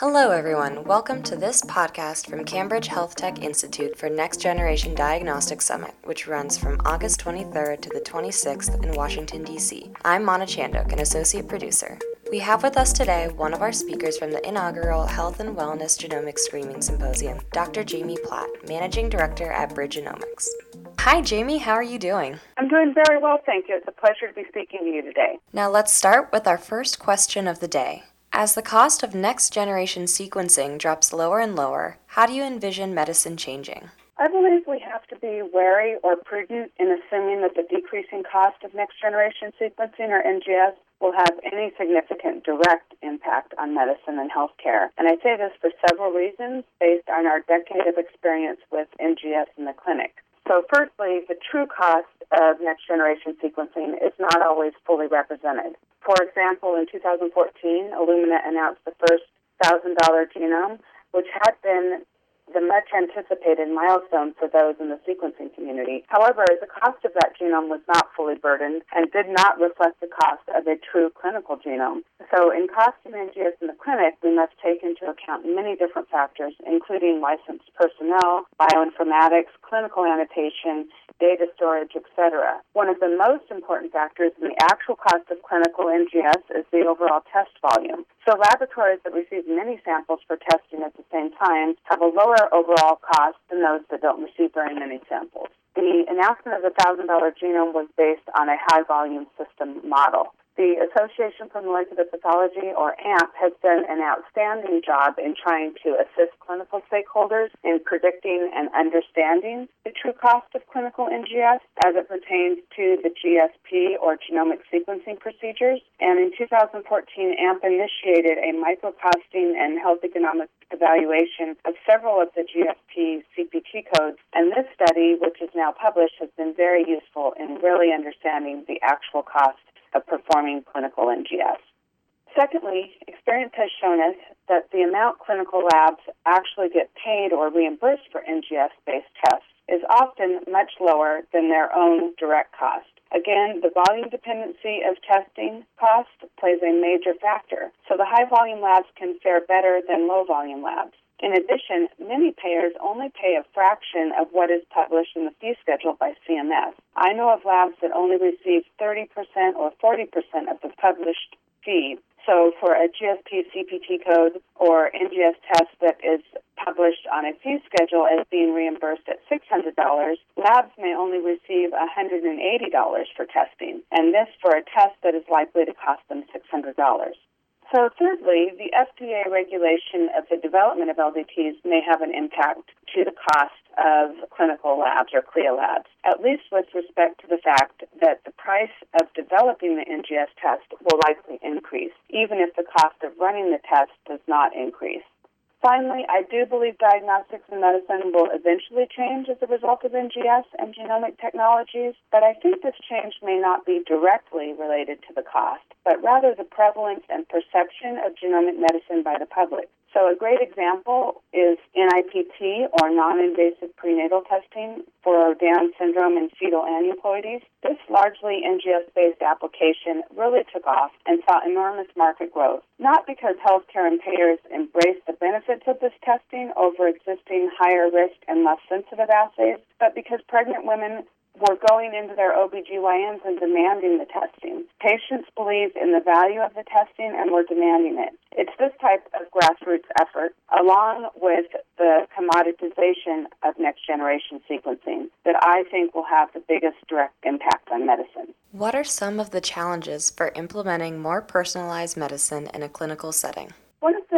Hello, everyone. Welcome to this podcast from Cambridge Healthtech Institute for Next Generation Diagnostic Summit, which runs from August 23rd to the 26th in Washington, D.C. I'm Mana Chandok, an associate producer. We have with us today one of our speakers from the inaugural Health and Wellness Genomics Screening Symposium, Dr. Jamie Platt, Managing Director at BRIDGenomics. Hi, Jamie. How are you doing? I'm doing very well, thank you. It's a pleasure to be speaking to you today. Now, let's start with our first question of the day. As the cost of next generation sequencing drops lower and lower, how do you envision medicine changing? I believe we have to be wary or prudent in assuming that the decreasing cost of next generation sequencing or NGS will have any significant direct impact on medicine and healthcare. And I say this for several reasons based on our decade of experience with NGS in the clinic. So, firstly, the true cost of next generation sequencing is not always fully represented. For example, in 2014, Illumina announced the first $1,000 genome, which had been the much anticipated milestone for those in the sequencing community. However, the cost of that genome was not fully burdened and did not reflect the cost of a true clinical genome. So, in costing NGS in the clinic, we must take into account many different factors, including licensed personnel, bioinformatics, clinical annotation, data storage, etc. One of the most important factors in the actual cost of clinical NGS is the overall test volume. So laboratories that receive many samples for testing at the same time have a lower overall cost than those that don't receive very many samples. The announcement of the $1,000 genome was based on a high volume system model. The Association for Molecular Pathology, or AMP, has done an outstanding job in trying to assist clinical stakeholders in predicting and understanding the true cost of clinical NGS as it pertains to the GSP or genomic sequencing procedures. And in 2014, AMP initiated a microcosting and health economic evaluation of several of the GSP CPT codes. And this study, which is now published, has been very useful in really understanding the actual cost of performing clinical NGS. Secondly, experience has shown us that the amount clinical labs actually get paid or reimbursed for NGS based tests is often much lower than their own direct cost. Again, the volume dependency of testing cost plays a major factor, so the high volume labs can fare better than low volume labs. In addition, many payers only pay a fraction of what is published in the fee schedule by CMS. I know of labs that only receive 30% or 40% of the published fee. So for a GSP CPT code or NGS test that is published on a fee schedule as being reimbursed at $600, labs may only receive $180 for testing, and this for a test that is likely to cost them $600. So, thirdly, the FDA regulation of the development of LDTs may have an impact to the cost of clinical labs or CLIA labs, at least with respect to the fact that the price of developing the NGS test will likely increase, even if the cost of running the test does not increase. Finally, I do believe diagnostics and medicine will eventually change as a result of NGS and genomic technologies, but I think this change may not be directly related to the cost, but rather the prevalence and perception of genomic medicine by the public. So, a great example is NIPT or non invasive prenatal testing for Down syndrome and fetal aneuploidies. This largely NGS based application really took off and saw enormous market growth, not because healthcare and payers embraced the benefits of this testing over existing higher risk and less sensitive assays, but because pregnant women were going into their OBGYNs and demanding the testing. Patients believe in the value of the testing and we're demanding it. It's this type of grassroots effort, along with the commoditization of next generation sequencing, that I think will have the biggest direct impact on medicine. What are some of the challenges for implementing more personalized medicine in a clinical setting?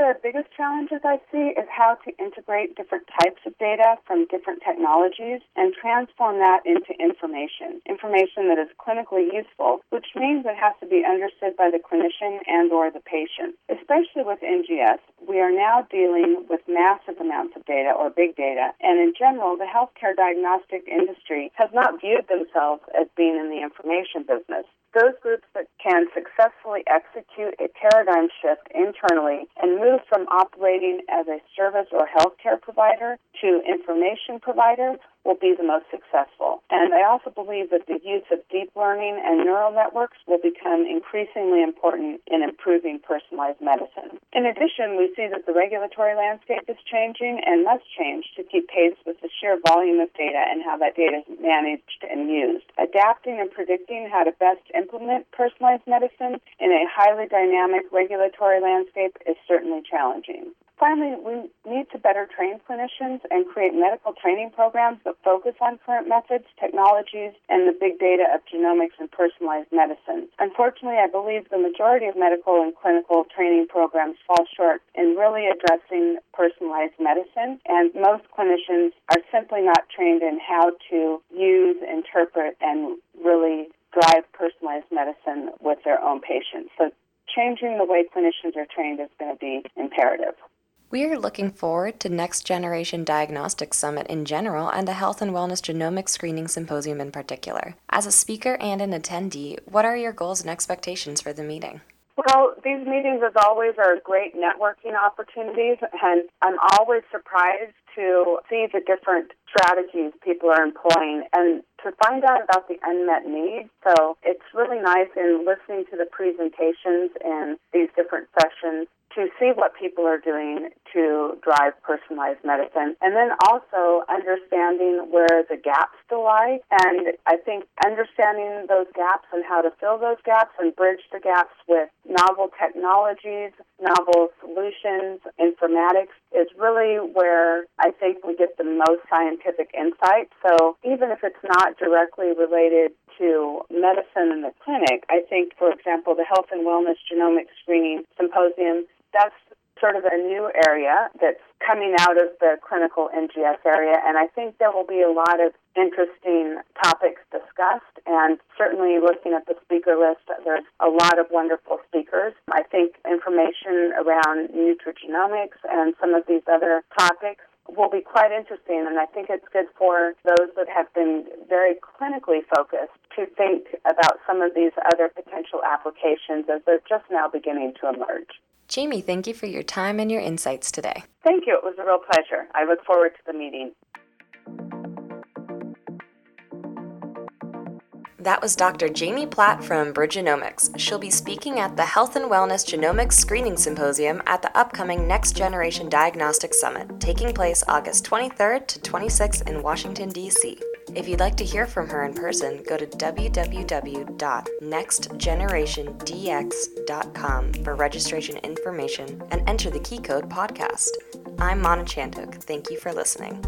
The biggest challenges I see is how to integrate different types of data from different technologies and transform that into information, information that is clinically useful, which means it has to be understood by the clinician and or the patient. Especially with NGS, we are now dealing with massive amounts of data or big data, and in general, the healthcare diagnostic industry has not viewed themselves as being in the information business those groups that can successfully execute a paradigm shift internally and move from operating as a service or healthcare provider to information provider will be the most successful. And I also believe that the use of deep learning and neural networks will become increasingly important in improving personalized medicine. In addition, we see that the regulatory landscape is changing and must change to keep pace with the sheer volume of data and how that data is managed and used. Adapting and predicting how to best implement personalized medicine in a highly dynamic regulatory landscape is certainly challenging. Finally, we need to better train clinicians and create medical training programs that focus on current methods, technologies, and the big data of genomics and personalized medicine. Unfortunately, I believe the majority of medical and clinical training programs fall short in really addressing personalized medicine, and most clinicians are simply not trained in how to use, interpret, and really drive personalized medicine with their own patients. So changing the way clinicians are trained is going to be imperative. We are looking forward to Next Generation Diagnostics Summit in general and the Health and Wellness Genomic Screening Symposium in particular. As a speaker and an attendee, what are your goals and expectations for the meeting? Well, these meetings, as always, are great networking opportunities, and I'm always surprised to see the different strategies people are employing and to find out about the unmet needs. So it's really nice in listening to the presentations in these different sessions to see what people are doing to drive personalized medicine and then also understanding where the gaps still lie and i think understanding those gaps and how to fill those gaps and bridge the gaps with novel technologies novel solutions informatics is really where i think we get the most scientific insight so even if it's not directly related to medicine in the clinic i think for example the health and wellness genomic screening symposium that's sort of a new area that's coming out of the clinical NGS area, and I think there will be a lot of interesting topics discussed. And certainly, looking at the speaker list, there's a lot of wonderful speakers. I think information around nutrigenomics and some of these other topics will be quite interesting, and I think it's good for those that have been very clinically focused to think about some of these other potential applications as they're just now beginning to emerge. Jamie, thank you for your time and your insights today. Thank you. It was a real pleasure. I look forward to the meeting. That was Dr. Jamie Platt from BRIDGenomics. She'll be speaking at the Health and Wellness Genomics Screening Symposium at the upcoming Next Generation Diagnostics Summit, taking place August 23rd to 26th in Washington, D.C. If you'd like to hear from her in person, go to www.nextgenerationdx.com for registration information and enter the key code podcast. I'm Mana Chandok. Thank you for listening.